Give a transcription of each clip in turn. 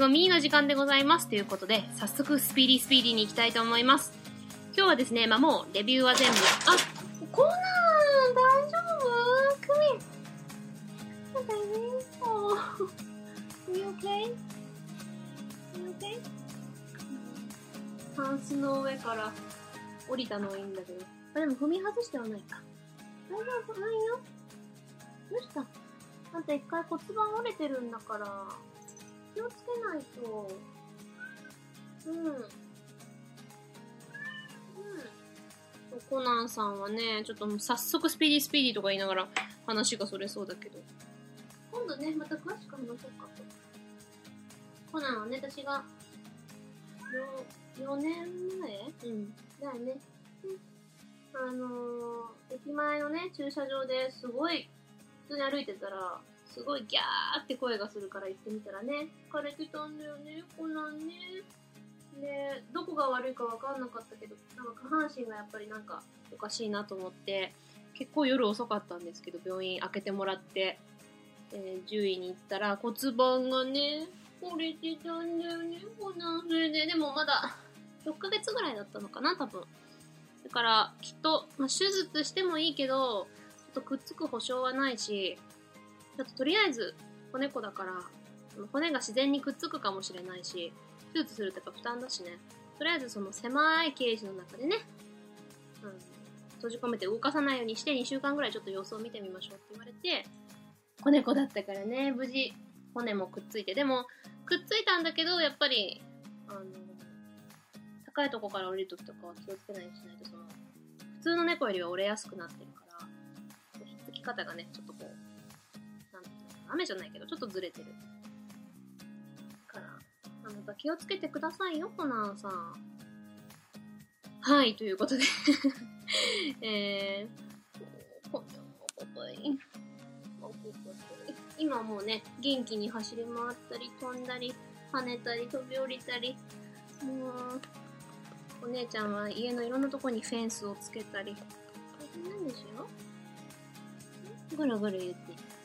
今日もあんかけごミーの時間でございます。ということで、早速スピーディースピーディーに行きたいと思います。今日はですね、まあもうレビューは全部、あ、コナン大丈夫クミなんかいねお You okay? You okay? タンスの上から降りたのはいいんだけど。あ、でも踏み外してはないか。大丈夫ないよ。どうした？あんた一回骨盤折れてるんだから、気をつけないと。うん。うん。コナンさんはね、ちょっともう早速スピーディースピーディーとか言いながら話がそれそうだけど。今度ね、また詳しく話そうかと。コナンはね、私が、よ、4年前うん。だよね。あのー、駅前のね、駐車場ですごい、普通に歩いてたら、すごいギャーって声がするから行ってみたらね、疲れてたんだよね、コナンね。で、どこが悪いか分かんなかったけど、なんか下半身がやっぱりなんかおかしいなと思って、結構夜遅かったんですけど、病院開けてもらって、えー獣医に行ったら骨盤がね、折れてたんだよね、コナン。それで、でもまだ6ヶ月ぐらいだったのかな、多分。だから、きっと、まあ、手術してもいいけど、ちょっとくっつく保証はないし、ちょっととりあえず、子猫だから、骨が自然にくっつくかもしれないし、手術するとやっぱ負担だしね。とりあえずその狭いケージの中でね、うん、閉じ込めて動かさないようにして2週間ぐらいちょっと様子を見てみましょうって言われて、子猫だったからね、無事骨もくっついて、でもくっついたんだけど、やっぱり、あの、高いとこから降りるときとかは気をつけないようにしないと、その、普通の猫よりは折れやすくなってるから、ひっつき方がね、ちょっとこう、雨じゃないけど、ちょっとずれてる。から、あなた気をつけてくださいよ、コナンさん。はい、ということで えー、こ今もうね、元気に走り回ったり、飛んだり、跳ねたり、飛び降りたり、もう、お姉ちゃんは家のいろんなとこにフェンスをつけたり、大変なんでしょぐるぐる言って。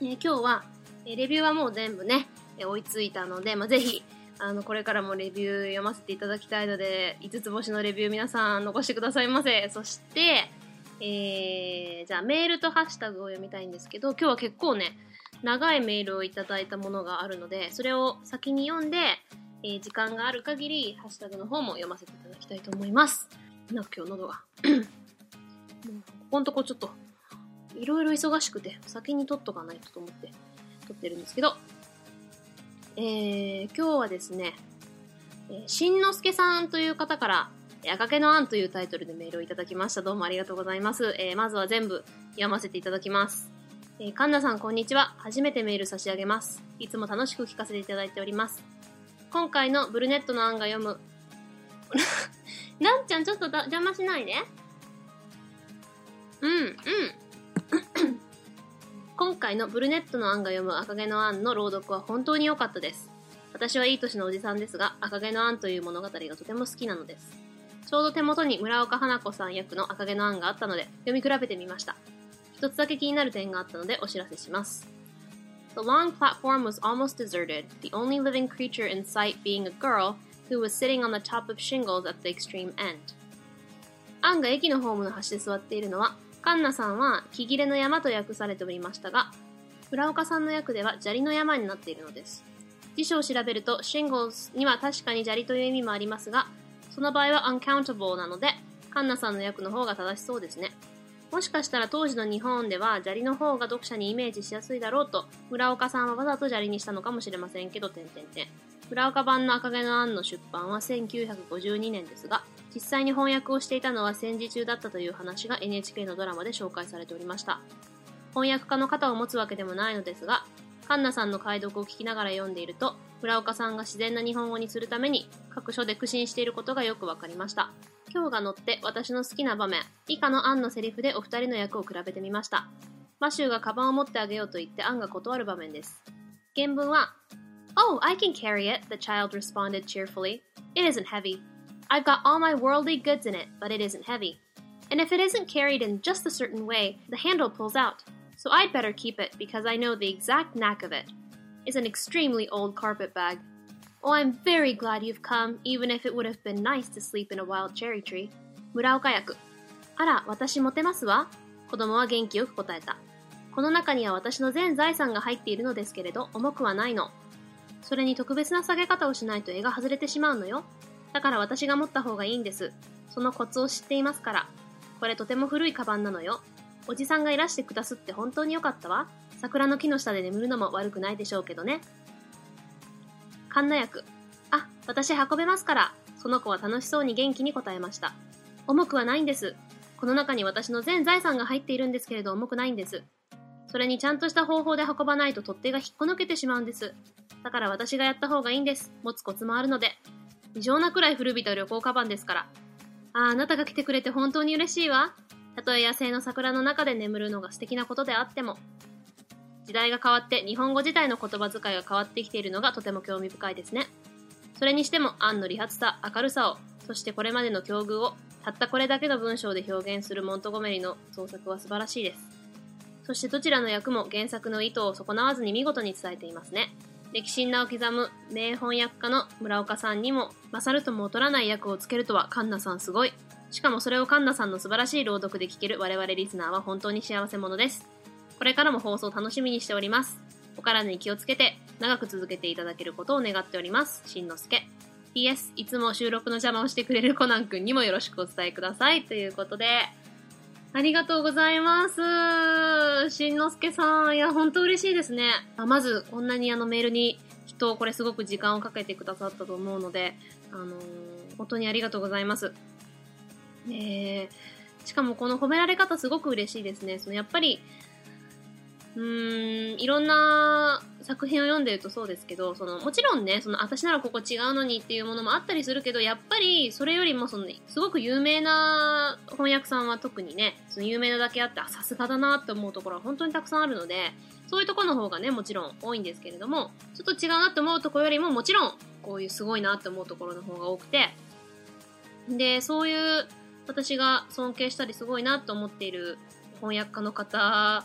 えー今日は、えーレビューはもう全部ね、えー追いついたので、まあ、ぜひ、あの、これからもレビュー読ませていただきたいので、5つ星のレビュー皆さん残してくださいませ。そして、えー、じゃあメールとハッシュタグを読みたいんですけど、今日は結構ね、長いメールをいただいたものがあるので、それを先に読んで、えー時間がある限り、ハッシュタグの方も読ませていただきたいと思います。なんか今日喉が。もうここのとこちょっと、いろいろ忙しくて、先に撮っとかないとと思って撮ってるんですけど、えー、今日はですね、えー、しんのすけさんという方から、えー赤毛のアンというタイトルでメールをいただきました。どうもありがとうございます。えーまずは全部読ませていただきます。えー、カンナさんこんにちは。初めてメール差し上げます。いつも楽しく聞かせていただいております。今回のブルネットの案が読む、なんちゃんちょっとだ邪魔しないで。うん、うん。今回のブルネットの案が読む赤毛のアンの朗読は本当に良かったです。私はいい年のおじさんですが、赤毛のアンという物語がとても好きなのです。ちょうど手元に村岡花子さん役の赤毛のアンがあったので、読み比べてみました。一つだけ気になる点があったのでお知らせします。The long platform was almost deserted, the only living creature in sight being a girl who was sitting on the top of shingles at the extreme end. アンが駅のホームの端で座っているのは、カンナさんは木切れの山と訳されておりましたが、村岡さんの訳では砂利の山になっているのです。辞書を調べると、shingles には確かに砂利という意味もありますが、その場合は uncountable なので、カンナさんの訳の方が正しそうですね。もしかしたら当時の日本では砂利の方が読者にイメージしやすいだろうと、村岡さんはわざと砂利にしたのかもしれませんけど、点々点。村岡版の赤毛のアンの出版は1952年ですが、実際に翻訳をしていたのは戦時中だったという話が NHK のドラマで紹介されておりました。翻訳家の方を持つわけでもないのですが、カンナさんの解読を聞きながら読んでいると、村岡さんが自然な日本語にするために各所で苦心していることがよくわかりました。今日が載って私の好きな場面、以下のアンのセリフでお二人の役を比べてみました。マシューがカバンを持ってあげようと言ってアンが断る場面です。原文は、Oh, I can carry it, the child responded cheerfully. It isn't heavy. I've got all my worldly goods in it, but it isn't heavy. And if it isn't carried in just a certain way, the handle pulls out. So I'd better keep it because I know the exact knack of it. It's an extremely old carpet bag. Oh, I'm very glad you've come, even if it would have been nice to sleep in a wild cherry tree. 村岡役。あら、私持てますわ。子供は元気よく答えた。この中には私の全財産が入っているのですけれど、重くはないの。 それに特別な下げ方をしないと絵が外れてしまうのよ。だから私が持った方がいいんです。そのコツを知っていますから。これとても古いカバンなのよ。おじさんがいらしてくだすって本当によかったわ。桜の木の下で眠るのも悪くないでしょうけどね。カンナ役。あ、私運べますから。その子は楽しそうに元気に答えました。重くはないんです。この中に私の全財産が入っているんですけれど重くないんです。それにちゃんとした方法で運ばないと取っ手が引っこ抜けてしまうんです。だから私がやった方がいいんです。持つコツもあるので。異常なくらい古びた旅行カバンですから。ああ、なたが来てくれて本当に嬉しいわ。たとえ野生の桜の中で眠るのが素敵なことであっても。時代が変わって日本語自体の言葉遣いが変わってきているのがとても興味深いですね。それにしても、アンの理髪さ、明るさを、そしてこれまでの境遇を、たったこれだけの文章で表現するモントゴメリの創作は素晴らしいです。そしてどちらの役も原作の意図を損なわずに見事に伝えていますね。歴史名を刻む名翻訳家の村岡さんにも勝るとも劣らない役をつけるとはカンナさんすごい。しかもそれをカンナさんの素晴らしい朗読で聞ける我々リスナーは本当に幸せ者です。これからも放送楽しみにしております。お体に気をつけて長く続けていただけることを願っております。しんのすけ。PS、いつも収録の邪魔をしてくれるコナン君にもよろしくお伝えください。ということで、ありがとうございます。しんのすけさん。いや、ほんと嬉しいですね。あまず、こんなにあのメールにきっと、これすごく時間をかけてくださったと思うので、あのー、本当にありがとうございます。えー、しかもこの褒められ方すごく嬉しいですね。そのやっぱり、うーん、いろんな作品を読んでるとそうですけど、その、もちろんね、その、私ならここ違うのにっていうものもあったりするけど、やっぱり、それよりも、その、すごく有名な翻訳さんは特にね、その有名なだけあって、さすがだなって思うところは本当にたくさんあるので、そういうところの方がね、もちろん多いんですけれども、ちょっと違うなって思うところよりも、もちろん、こういうすごいなって思うところの方が多くて、で、そういう、私が尊敬したりすごいなと思っている翻訳家の方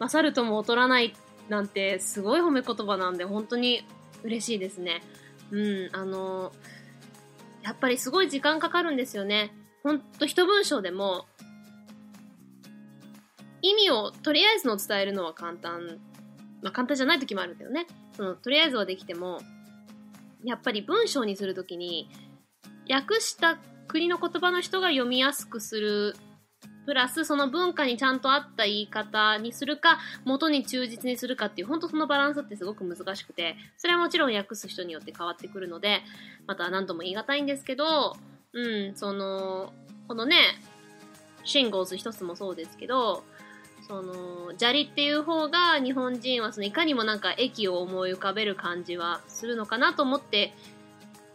勝るとも劣らないなんてすごい褒め言葉なんで本当に嬉しいですね。うん、あの、やっぱりすごい時間かかるんですよね。ほんと一文章でも、意味をとりあえずの伝えるのは簡単。まあ簡単じゃない時もあるけどね。その、とりあえずはできても、やっぱり文章にするときに、訳した国の言葉の人が読みやすくするプラスその文化にちゃんと合った言い方にするか、元に忠実にするかっていう、本当そのバランスってすごく難しくて、それはもちろん訳す人によって変わってくるので、また何とも言い難いんですけど、うん、その、このね、シンゴーズ一つもそうですけど、その、砂利っていう方が日本人はそのいかにもなんか駅を思い浮かべる感じはするのかなと思って、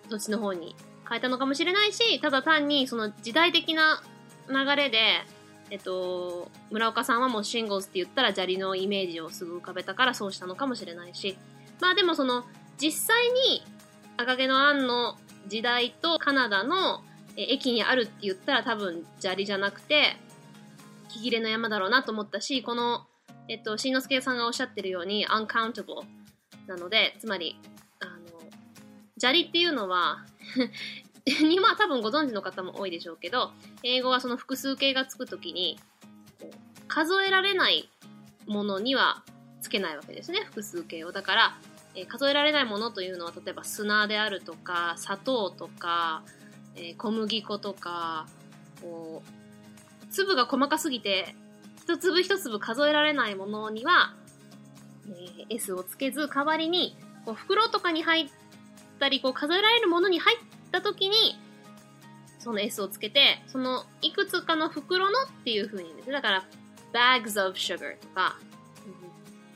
そっちの方に変えたのかもしれないし、ただ単にその時代的な流れで、えっと、村岡さんはもうシンゴーズって言ったら砂利のイメージをすぐ浮かべたからそうしたのかもしれないし、まあでもその、実際に赤毛のアンの時代とカナダの駅にあるって言ったら多分砂利じゃなくて、木切れの山だろうなと思ったし、この、えっと、しんのすけさんがおっしゃってるように uncountable なので、つまり、あの、砂利っていうのはに、まあ多分ご存知の方も多いでしょうけど、英語はその複数形がつくときに、数えられないものにはつけないわけですね、複数形を。だから、えー、数えられないものというのは、例えば砂であるとか、砂糖とか、えー、小麦粉とか、こう、粒が細かすぎて、一粒一粒数えられないものには、えー、S をつけず、代わりに、こう袋とかに入ったり、こう数えられるものに入っった時に、その S をつけて、そのいくつかの袋のっていう風に言うんです。だから、bags of sugar とか、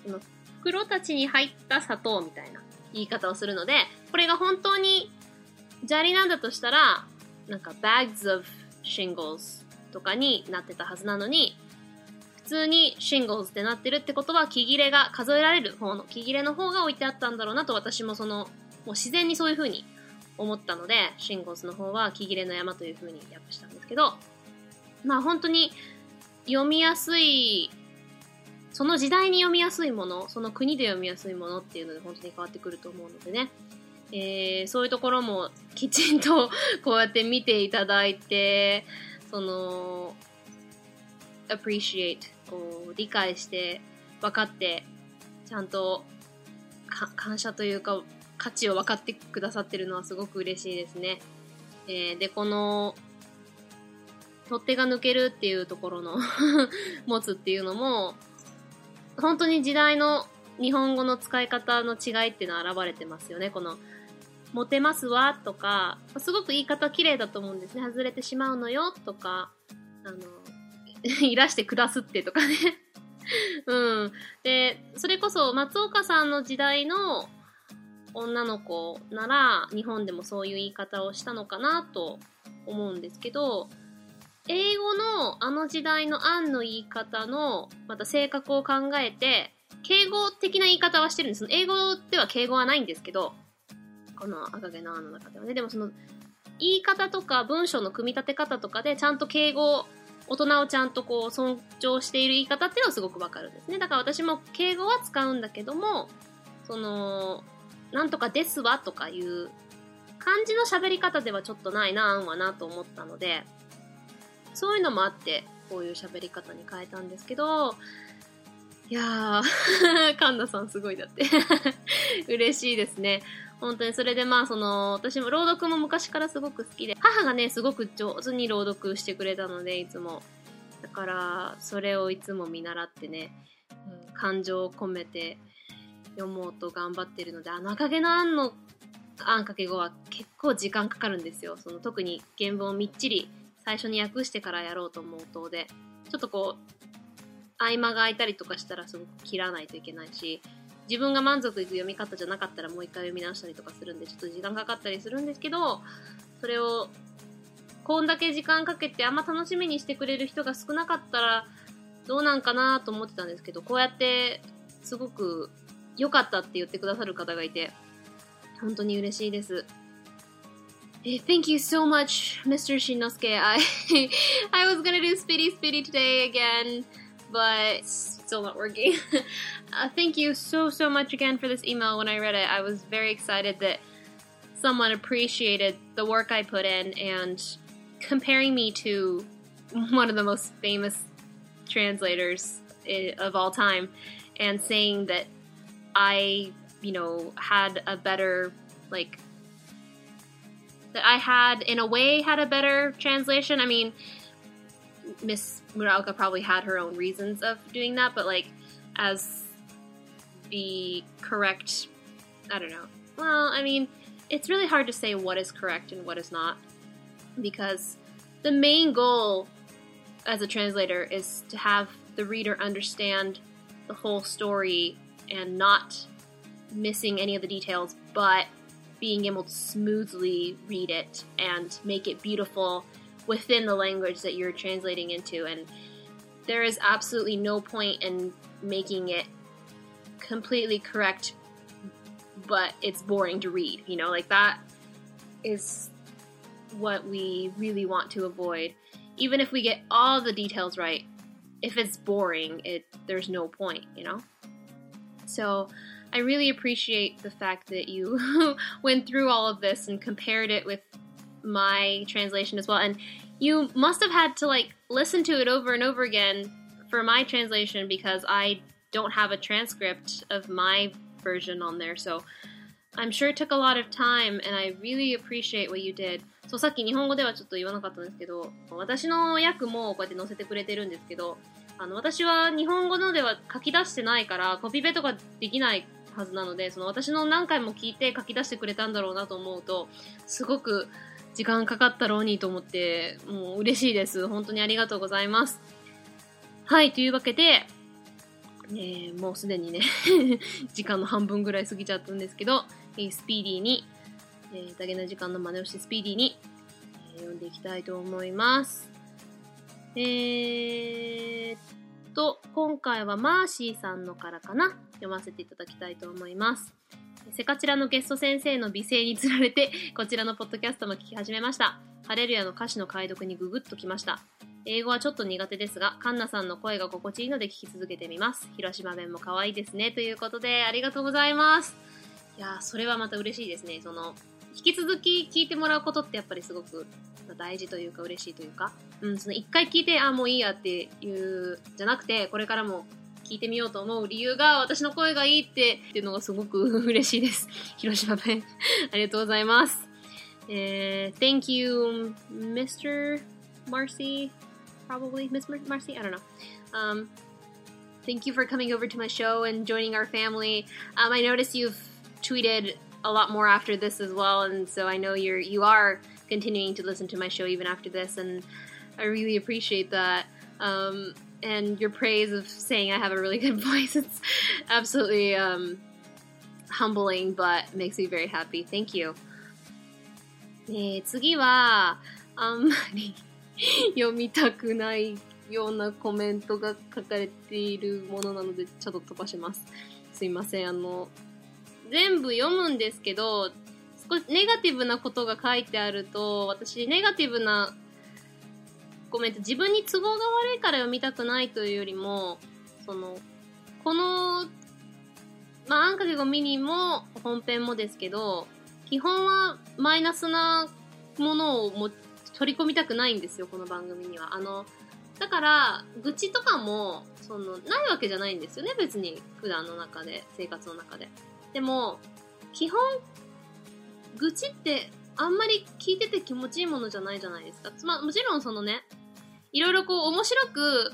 その袋たちに入った砂糖みたいな言い方をするので、これが本当に砂利なんだとしたら、なんか bags of shingles とかになってたはずなのに、普通に shingles ってなってるってことは、木切れが数えられる方の、木切れの方が置いてあったんだろうなと私もその、もう自然にそういう風に思ったので、シンゴスの方は木切れの山という風に訳したんですけど、まあ本当に読みやすい、その時代に読みやすいもの、その国で読みやすいものっていうので本当に変わってくると思うのでね。えー、そういうところもきちんとこうやって見ていただいて、その、appreciate を理解して分かってちゃんと感謝というか価値を分かってくださってるのはすごく嬉しいですね。えー、で、この取っ手が抜けるっていうところの 持つっていうのも本当に時代の日本語の使い方の違いっていうのは現れてますよね。このモテますわとか、すごく言い方綺麗だと思うんですね。外れてしまうのよとか、あの、いらして下すってとかねうん。で、それこそ松岡さんの時代の女の子なら日本でもそういう言い方をしたのかなと思うんですけど、英語のあの時代の案の言い方のまた性格を考えて、敬語的な言い方はしてるんです。英語では敬語はないんですけど、この赤毛の案の中ではね。でもその言い方とか文章の組み立て方とかでちゃんと敬語大人をちゃんとこう尊重している言い方っていうのはすごくわかるんですね。だから私も敬語は使うんだけども、その、なんとかですわとかいう感じの喋り方ではちょっとないな、案はなと思ったので、そういうのもあって、こういう喋り方に変えたんですけど、いやー、神田さんすごいだって 嬉しいですね。本当にそれでまあその、私も朗読も昔からすごく好きで、母がね、すごく上手に朗読してくれたので、いつも。だから、それをいつも見習ってね、うん、感情を込めて読もうと頑張ってるので、あの赤毛のアンのあんかけ語は結構時間かかるんですよ。その特に原文をみっちり最初に訳してからやろうと思うとで、ちょっとこう、合間が空いたりとかしたらすごく切らないといけないし、自分が満足いく読み方じゃなかったらもう一回読み直したりとかするんで、ちょっと時間かかったりするんですけど、それを、こんだけ時間かけてあんま楽しみにしてくれる人が少なかったら、どうなんかなと思ってたんですけど、こうやって、すごく良かったって言ってくださる方がいて、本当に嬉しいです。Thank you so much, Mr. Shinosuke. I I was gonna do Spitty Spitty today again, but still not working. uh, thank you so, so much again for this email. When I read it, I was very excited that someone appreciated the work I put in and comparing me to one of the most famous translators of all time and saying that I, you know, had a better, like, that I had, in a way, had a better translation. I mean, Miss Muraoka probably had her own reasons of doing that, but like as the correct, I don't know. Well, I mean, it's really hard to say what is correct and what is not because the main goal as a translator is to have the reader understand the whole story and not missing any of the details, but being able to smoothly read it and make it beautiful within the language that you're translating into. And there is absolutely no point in making it completely correct, but it's boring to read. You know, like that is what we really want to avoid. Even if we get all the details right, if it's boring, it there's no point, you know? So I really appreciate the fact that you went through all of this and compared it with my translation as well. And you must have had to like listen to it over and over again for my translation because I don't have a transcript of my version on there. So I'm sure it took a lot of time and I really appreciate what you did. そうさっき日本語ではちょっと言わなかったんですけど、私の訳もこうやって載せてくれてるんですけど、 あの私は日本語のでは書き出してないからコピペとかできないはずなので、その私の何回も聞いて書き出してくれたんだろうなと思うと、すごく時間かかったろうにと思って、もう嬉しいです。本当にありがとうございます。はい、というわけで、えー、もうすでにね 時間の半分ぐらい過ぎちゃったんですけど、えー、スピーディーに、えー、ダゲな時間の真似をしてスピーディーに、えー、読んでいきたいと思います。えーと、今回はマーシーさんのからかな読ませていただきたいと思います。セカチラのゲスト先生の美声につられて、こちらのポッドキャストも聞き始めました。ハレルヤの歌詞の解読にググッときました。英語はちょっと苦手ですが、カンナさんの声が心地いいので聞き続けてみます。広島弁も可愛いですね。ということで、ありがとうございます。いや、それはまた嬉しいですね。その、引き続き聞いてもらうことってやっぱりすごく大事というか嬉しいというか、うん、その一回聞いて、あ、もういいやっていう、じゃなくて、これからも聞いてみようと思う理由が私の声がいいってっていうのがすごく嬉しいです。広島弁。ありがとうございます。えー thank you, Mr. Marcy. Probably Miss Mar- Marcy. I don't know. Um, thank you for coming over to my show and joining our family. Um, I noticed you've tweeted a lot more after this as well, and so I know you're you are continuing to listen to my show even after this, and I really appreciate that. Um, and your praise of saying I have a really good voice. It's absolutely um, humbling, but makes me very happy. Thank you. えー次は、あんまり読みたくないようなコメントが書かれているものなので、ちょっと飛ばします。すいません。あの、全部読むんですけど、 少しネガティブなことが書いてあると、私、ネガティブなコメント、自分に都合が悪いから読みたくないというよりも、その、この、まあ、あんかけごミニも本編もですけど、基本はマイナスなものをも取り込みたくないんですよ、この番組には。あの、だから、愚痴とかも、その、ないわけじゃないんですよね、別に。普段の中で、生活の中で。でも、基本、愚痴って、あんまり聞いてて気持ちいいものじゃないじゃないですか。まあ、もちろんそのね、いろいろこう、面白く、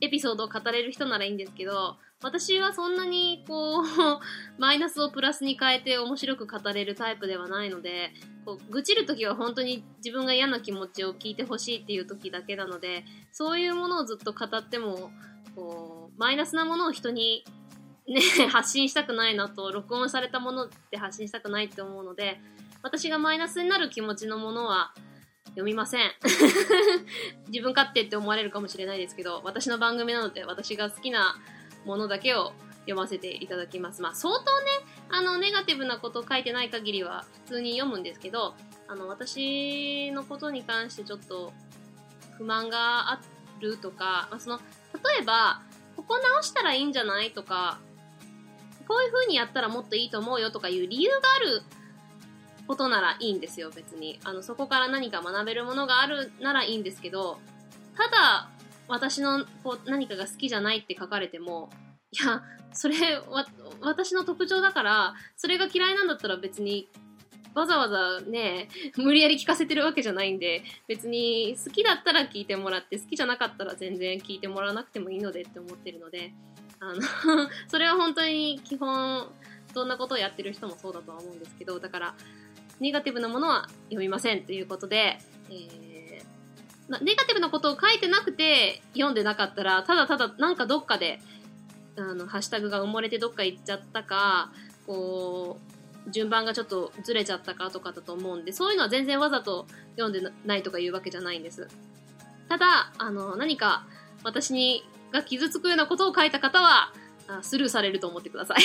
エピソードを語れる人ならいいんですけど、私はそんなにこう、マイナスをプラスに変えて面白く語れるタイプではないので、こう愚痴るときは本当に自分が嫌な気持ちを聞いてほしいっていう時だけなので、そういうものをずっと語っても、こう、マイナスなものを人にね、発信したくないなと、録音されたものって発信したくないって思うので、私がマイナスになる気持ちのものは読みません。自分勝手って思われるかもしれないですけど、私の番組なので私が好きなものだけを読ませていただきます。まあ相当ね、あの、ネガティブなことを書いてない限りは普通に読むんですけど、あの、私のことに関してちょっと不満があるとか、まあ、その、例えば、ここ直したらいいんじゃないとか、こういう風にやったらもっといいと思うよとかいう理由があることならいいんですよ、別に。あの、そこから何か学べるものがあるならいいんですけど、ただ、私のこう何かが好きじゃないって書かれても、いや、それ、わ、私の特徴だから、それが嫌いなんだったら別に、わざわざね、無理やり聞かせてるわけじゃないんで、別に好きだったら聞いてもらって、好きじゃなかったら全然聞いてもらわなくてもいいのでって思ってるので、あの、それは本当に基本、どんなことをやってる人もそうだとは思うんですけど、だから、ネガティブなものは読みませんということで、えーまネガティブなことを書いてなくて読んでなかったら、ただただなんかどっかで、あの、ハッシュタグが埋もれてどっか行っちゃったか、こう、順番がちょっとずれちゃったかとかだと思うんで、そういうのは全然わざと読んでないとかいうわけじゃないんです。ただ、あの、何か私にが傷つくようなことを書いた方は、あスルーされると思ってください。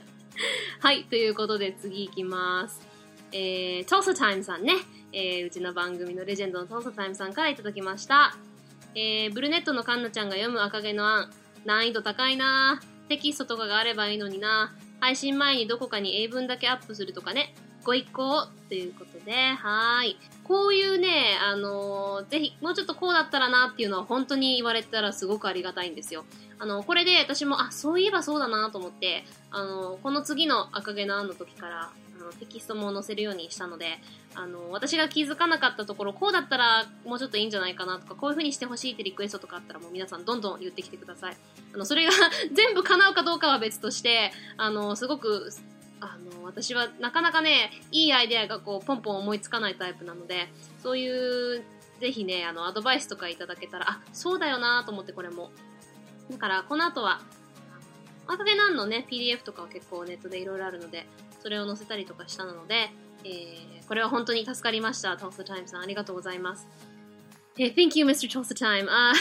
はい、ということで次行きます。えー、トーサタイムさんね、えー、うちの番組のレジェンドのトーサタイムさんからいただきました。えー、ブルネットのカンナちゃんが読む赤毛のアン、難易度高いなテキストとかがあればいいのにな配信前にどこかに英文だけアップするとかね、ご一行ということで、はい。こういうね、あのーぜひ、もうちょっとこうだったらなっていうのは本当に言われたらすごくありがたいんですよ。あの、これで私も、あ、そういえばそうだなと思って、あの、この次の赤毛のアンの時から、あの、テキストも載せるようにしたので、あの、私が気づかなかったところ、こうだったらもうちょっといいんじゃないかなとか、こういう風にしてほしいってリクエストとかあったらもう皆さんどんどん言ってきてください。あの、それが 全部叶うかどうかは別として、あの、すごく、あの、私はなかなかね、いいアイデアがこう、ポンポン思いつかないタイプなので、そういう、ぜひね、あの、アドバイスとかいただけたら、あ、そうだよなと思ってこれも。だから、この後は、赤毛なんのね、PDF とかは結構ネットでいろいろあるので、それを載せたりとかしたので、えー、これは本当に助かりました。トースタイムさん、ありがとうございます。え、hey,、Thank you, Mr. ト ースタイム。あ、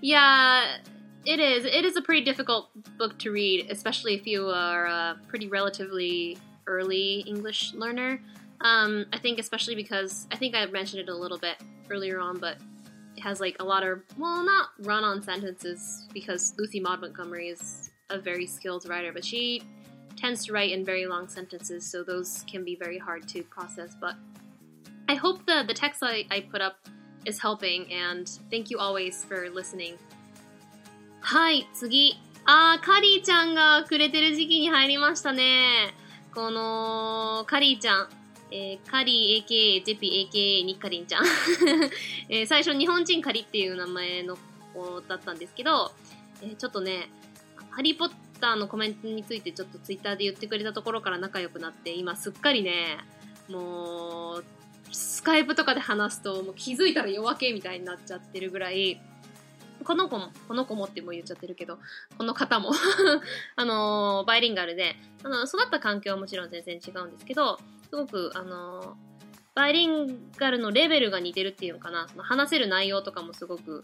いやー、It is. It is a pretty difficult book to read, especially if you are a pretty relatively early English learner. Um, I think especially because I think I mentioned it a little bit earlier on, but it has like a lot of well not run on sentences because Lucy Maud Montgomery is a very skilled writer, but she tends to write in very long sentences, so those can be very hard to process. But I hope the the text I, I put up is helping, and thank you always for listening. はい、次。あー、カリーちゃんがくれてる時期に入りましたね。この、カリーちゃん。 えー、カリー AKA、ジェピ AKA ニッカリンちゃん。えー、最初日本人カリっていう名前の子だったんですけど、えー、ちょっとね、ハリーポッターのコメントについてちょっとツイッターで言ってくれたところから仲良くなって、今すっかりね、もう、スカイプとかで話すと、もう気づいたら夜明けみたいになっちゃってるぐらい、この子も、この子もっても言っちゃってるけど、この方も あのー、バイリンガルで、あの、育った環境はもちろん全然違うんですけど、すごく、あの、バイリンガルのレベルが似てるっていうのかな、その話せる内容とかもすごく、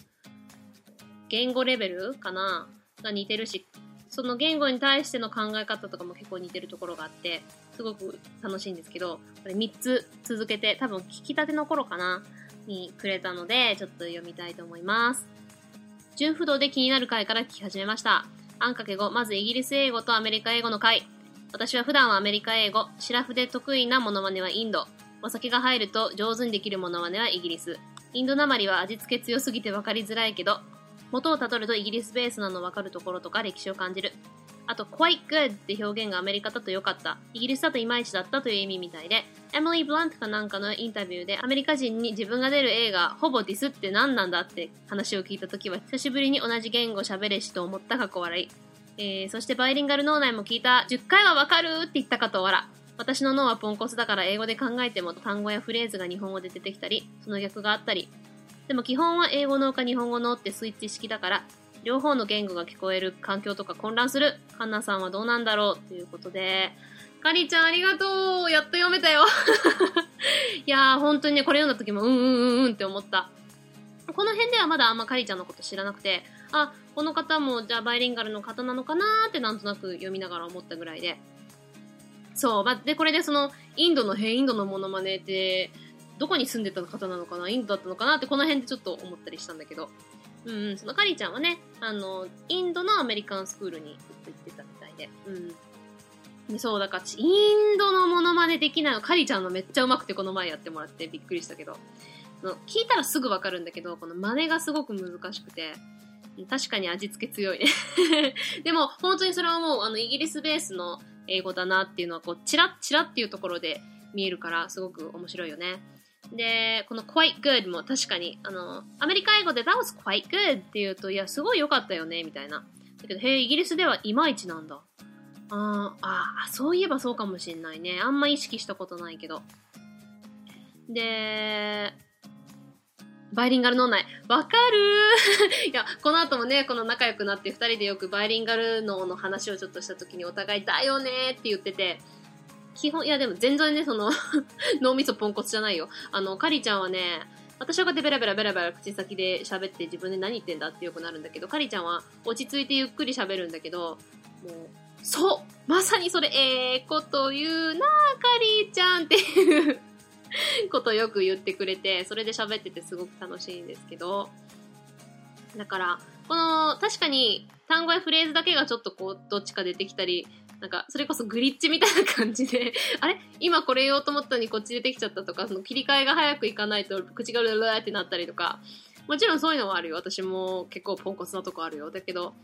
言語レベルかなが似てるし、その言語に対しての考え方とかも結構似てるところがあって、すごく楽しいんですけど、これ3つ続けて、多分聞きたての頃かな、にくれたので、ちょっと読みたいと思います。純不動で気になる回から聞き始めました。あんかけ語、まずイギリス英語とアメリカ英語の回。私は普段はアメリカ英語、シラフで得意なモノマネはインド。お酒が入ると上手にできるモノマネはイギリス。インドなまりは味付け強すぎて分かりづらいけど、元をたどるとイギリスベースなの分かるところとか歴史を感じる。あと、quite good って表現がアメリカだと良かった。イギリスだといまいちだったという意味みたいで、エミリー・ブラントかなんかのインタビューでアメリカ人に自分が出る映画、ほぼディスって何なんだって話を聞いた時は、久しぶりに同じ言語喋れしと思った過去笑い。えー、そしてバイリンガル脳内も聞いた、10回はわかるって言ったかと笑。私の脳はポンコツだから英語で考えても単語やフレーズが日本語で出てきたり、その逆があったり。でも基本は英語のか日本語のってスイッチ式だから、両方の言語が聞こえる環境とか混乱する。カンナさんはどうなんだろうということで、カリちゃんありがとうやっと読めたよ いやー、本当にね、これ読んだ時もうんうんうんうんって思った。この辺ではまだあんまカリちゃんのこと知らなくて、あ、この方もじゃあバイリンガルの方なのかなーってなんとなく読みながら思ったぐらいで。そう、ま、で、これでその、インドの、へインドのモノマネって、どこに住んでた方なのかなインドだったのかなってこの辺でちょっと思ったりしたんだけど。うん、そのカリーちゃんはね、あの、インドのアメリカンスクールに行ってたみたいで。うん。そう、だから、インドのモノマネできないの、カリーちゃんのめっちゃ上手くてこの前やってもらってびっくりしたけど。聞いたらすぐわかるんだけど、この真似がすごく難しくて、確かに味付け強いね でも、本当にそれはもう、あの、イギリスベースの英語だなっていうのは、こう、チラッチラっていうところで見えるから、すごく面白いよね。で、この quite good も確かに、あの、アメリカ英語で that was quite good って言うと、いや、すごい良かったよね、みたいな。だけど、へえ、イギリスではいまいちなんだ。ああ、そういえばそうかもしんないね。あんま意識したことないけど。で、バイリンガル脳内。わかる いや、この後もね、この仲良くなって二人でよくバイリンガル脳の話をちょっとした時にお互いだよねって言ってて、基本、いやでも全然ね、その 脳みそポンコツじゃないよ。あの、カリちゃんはね、私はこうやってベラベラベラベラ口先で喋って自分で何言ってんだってよくなるんだけど、カリちゃんは落ち着いてゆっくり喋るんだけど、もう、そうまさにそれ、ええー、こと言うなカリちゃんっていう ことよく言ってくれて、それで喋っててすごく楽しいんですけど、だから、この、確かに単語やフレーズだけがちょっとこう、どっちか出てきたり、なんか、それこそグリッチみたいな感じで あれ？今これ言おうと思ったのにこっち出てきちゃったとか、その切り替えが早くいかないと口がルルルってなったりとか、もちろんそういうのはあるよ。私も結構ポンコツなとこあるよ。だけど、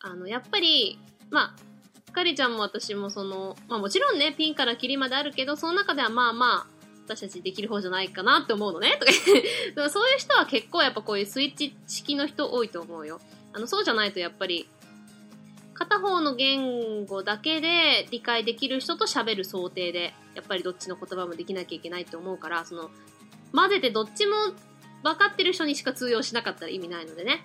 あの、やっぱり、まあ、かりちゃんも私もその、まあもちろんね、ピンからキリまであるけど、その中ではまあまあ、私たちできる方じゃないかなって思うのね、とか言って。そういう人は結構やっぱこういうスイッチ式の人多いと思うよ。あの、そうじゃないとやっぱり、片方の言語だけで理解できる人と喋る想定で、やっぱりどっちの言葉もできなきゃいけないって思うから、その、混ぜてどっちも分かってる人にしか通用しなかったら意味ないのでね。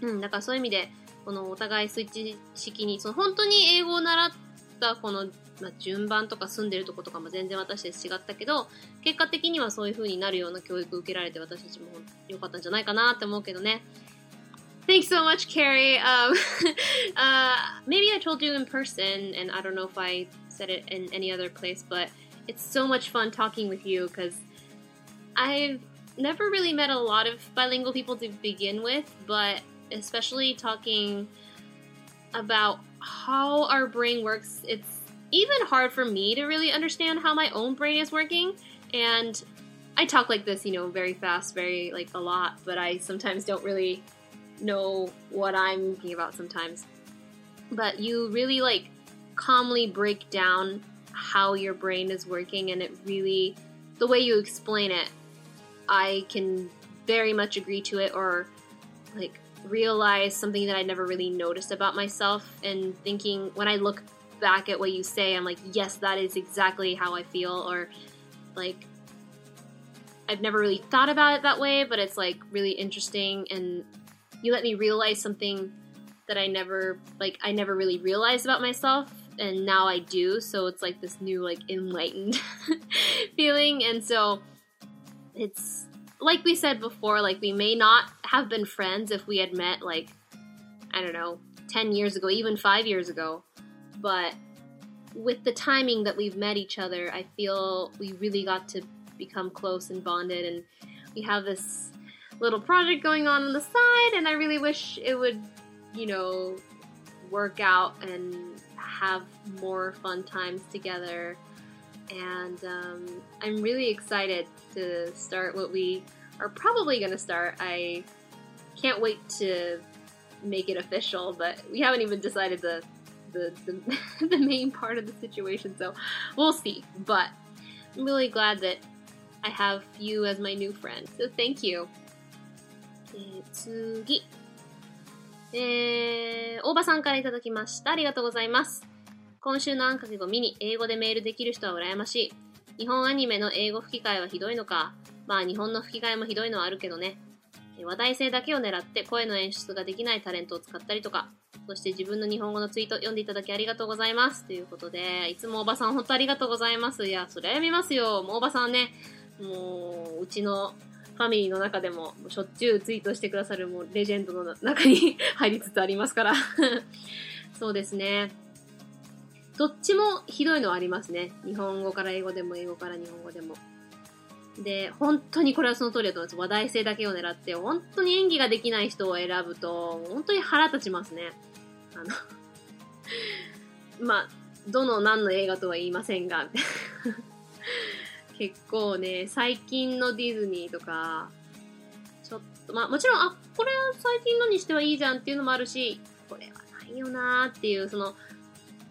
うん、だからそういう意味で、このお互いスイッチ式に、その本当に英語を習ったこの、まあ、順番とか住んでるとことかも全然私たち違ったけど、結果的にはそういう風になるような教育を受けられて私たちも良かったんじゃないかなって思うけどね。Thanks so much, Carrie. Um, uh, maybe I told you in person, and I don't know if I said it in any other place, but it's so much fun talking with you because I've never really met a lot of bilingual people to begin with, but especially talking about how our brain works, it's even hard for me to really understand how my own brain is working. And I talk like this, you know, very fast, very like a lot, but I sometimes don't really know what I'm thinking about sometimes. But you really like calmly break down how your brain is working, and it really, the way you explain it, I can very much agree to it or like realize something that I never really noticed about myself and thinking when I look back at what you say, I'm like, yes, that is exactly how I feel, or like I've never really thought about it that way, but it's like really interesting and you let me realize something that I never like I never really realized about myself and now I do, so it's like this new like enlightened feeling and so it's like we said before, like we may not have been friends if we had met like I don't know, 10 years ago, even 5 years ago. But with the timing that we've met each other, I feel we really got to become close and bonded and we have this little project going on on the side and I really wish it would, you know, work out and have more fun times together. And um, I'm really excited to start what we are probably going to start. I can't wait to make it official, but we haven't even decided the the, the, the main part of the situation, so we'll see. But I'm really glad that I have you as my new friend. So thank you. えー、次。えー、大場さんからいただきました。ありがとうございます。今週のあんかけゴミに英語でメールできる人は羨ましい。日本アニメの英語吹き替えはひどいのか。まあ日本の吹き替えもひどいのはあるけどね。話題性だけを狙って声の演出ができないタレントを使ったりとか、そして自分の日本語のツイート読んでいただきありがとうございます。ということで、いつもおばさん本当ありがとうございます。いや、それは読みますよ。もうおばさんね、もう、うちのファミリーの中でも、しょっちゅうツイートしてくださるもうレジェンドの中に 入りつつありますから そうですね。どっちもひどいのはありますね。日本語から英語でも、英語から日本語でも。で、本当にこれはその通りだと思います。話題性だけを狙って、本当に演技ができない人を選ぶと、本当に腹立ちますね。あの まあ、どの何の映画とは言いませんが、結構ね、最近のディズニーとか、ちょっと、まあもちろん、あ、これは最近のにしてはいいじゃんっていうのもあるし、これはないよなーっていう、その、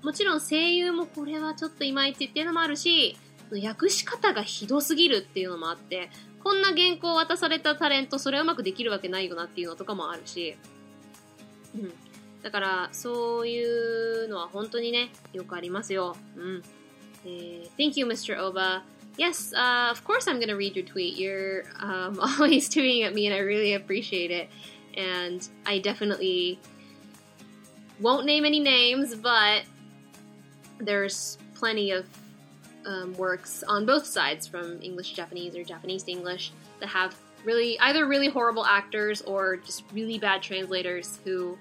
もちろん声優もこれはちょっといまいちっていうのもあるし、訳し方がひどすぎるっていうのもあって、こんな原稿を渡されたタレント、それうまくできるわけないよなっていうのとかもあるし、うん。だから、そういうのは本当にね、よくありますよ。うん。えー、Thank you, Mr. Oba. Yes, uh, of course I'm going to read your tweet. You're um, always tweeting at me, and I really appreciate it. And I definitely won't name any names, but there's plenty of um, works on both sides, from English to Japanese or Japanese to English, that have really either really horrible actors or just really bad translators who,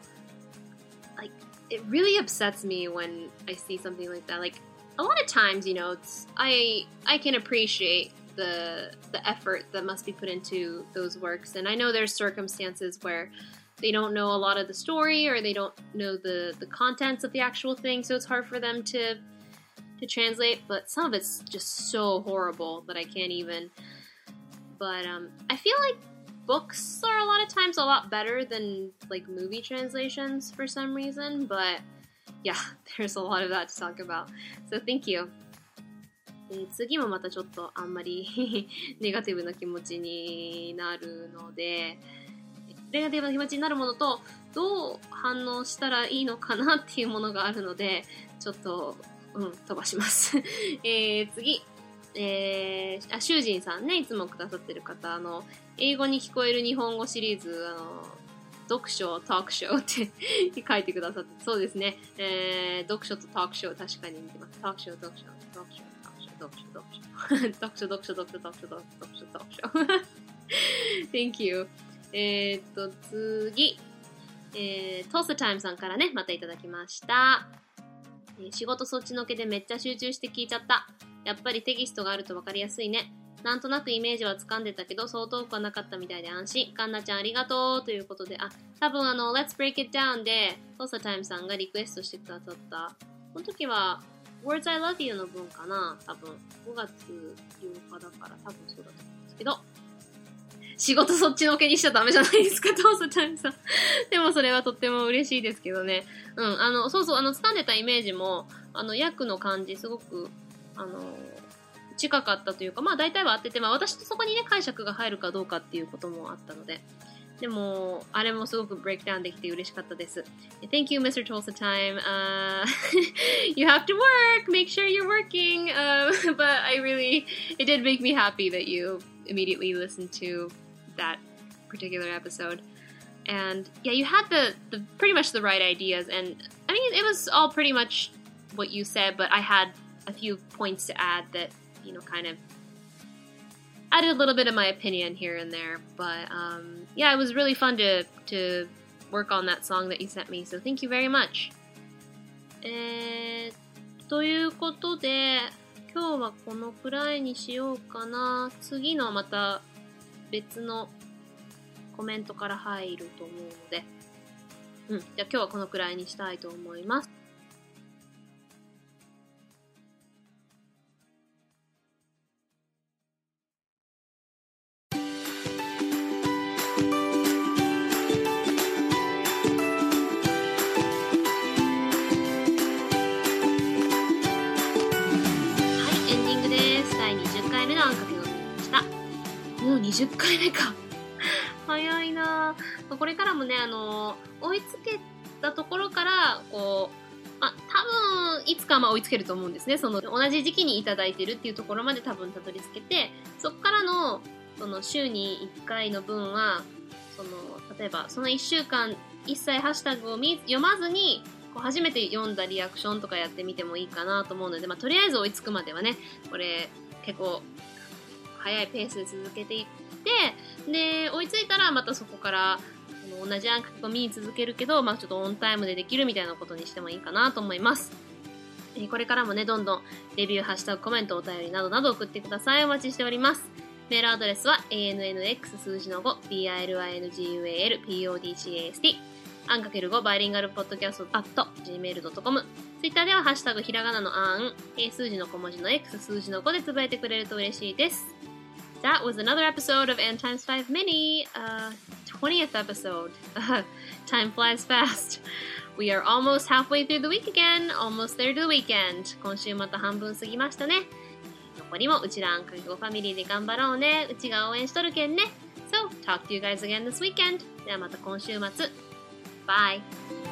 like, it really upsets me when I see something like that. Like, a lot of times, you know, it's I I can appreciate the the effort that must be put into those works, and I know there's circumstances where they don't know a lot of the story or they don't know the the contents of the actual thing, so it's hard for them to to translate. But some of it's just so horrible that I can't even. But um, I feel like books are a lot of times a lot better than like movie translations for some reason, but yeah, there's a lot of that to talk about. So thank you. え次もまたちょっとあんまりネガティブな気持ちになるので、ネガティブな気持ちになるものと、どう反応したらいいのかなっていうものがあるので、ちょっと、うん、飛ばします。えー、次。えー、あ、囚人さんね、いつもくださってる方、あの、英語に聞こえる日本語シリーズ、あの、読書、トークショーって書いてくださって、そうですね。えー、読書とトークショー確かに似てます。トークショー、読書、トークショー、トークショー、読書、読書。読書、読書、読書、読書、読書、読書。Thank you. えー、っと、次。えー、トースタイムさんからね、またいただきました。仕事そっちのけでめっちゃ集中して聞いちゃった。やっぱりテキストがあるとわかりやすいね。なんとなくイメージは掴んでたけど、そう遠くはなかったみたいで安心。カンナちゃんありがとうということで、あ、多分あの、Let's Break It Down で、トーサタイムさんがリクエストしてくださった、この時は、Words I Love You の分かな？多分。5月8日だから多分そうだと思うんですけど。仕事そっちのけにしちゃダメじゃないですか、トーサタイムさん。でもそれはとっても嬉しいですけどね。うん、あの、そうそう、あの、掴んでたイメージも、あの、役の感じ、すごく、あの、近かったというか、まあ大体は合ってて、まあ私とそこにね、解釈が入るかどうかっていうこともあったので、でも、あれもすごくブレイクダウンできて嬉しかったです。Thank you, Mr. Tulsa Time.、Uh, you have to work. Make sure you're working. Uh, but I really, it did make me happy that you immediately listened to that particular episode. And yeah, you had the, the pretty much the right ideas. And I mean, it was all pretty much what you said, but I had a few points to add that, you know, kind of added a little bit of my opinion here and there. But um, yeah, it was really fun to to work on that song that you sent me. So thank you very much. えー、ということで、今日はこのくらいにしようかな。次のまた 別のコメントから入ると思うので、うん。じゃあ今日はこのくらいにしたいと思います。20回目か。早いなこれからもね、あのー、追いつけたところから、こう、あ、多分、いつかま追いつけると思うんですね。その、同じ時期にいただいてるっていうところまで多分たどり着けて、そこからの、その、週に1回の分は、その、例えば、その1週間、一切ハッシュタグを読まずに、こう初めて読んだリアクションとかやってみてもいいかなと思うので、まあ、とりあえず追いつくまではね、これ、結構、早いペースで続けていって、で、追いついたらまたそこから、同じアンケート見続けるけど、まあちょっとオンタイムでできるみたいなことにしてもいいかなと思います。えこれからもね、どんどんレビュー、ハッシュタグ、コメント、お便りなどなど送ってください。お待ちしております。メールアドレスは ANNX 数字の5、BILINGUAL、PODCAST、アンかける5バイリンガルポッドキャスト at gmail.com。ツイッターではハッシュタグひらがなのあん、数字の小文字の X 数字の5でつぶやいてくれると嬉しいです。that was another episode of N times 5 Mini, uh, 20th episode. time flies fast. We are almost halfway through the week again, almost there to the weekend. 今週また半分過ぎましたね。残りもうちらんかけごファミリーで頑張ろうね。うちが応援しとるけんね。So, talk to you guys again this weekend. ではまた今週末。Bye!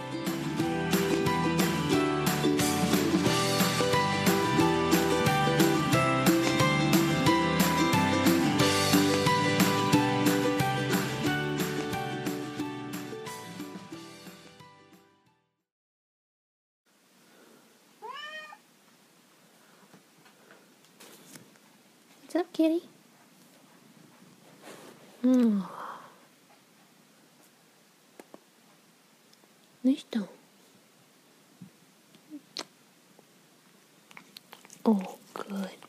kitty? Mm. Listo. Oh, good.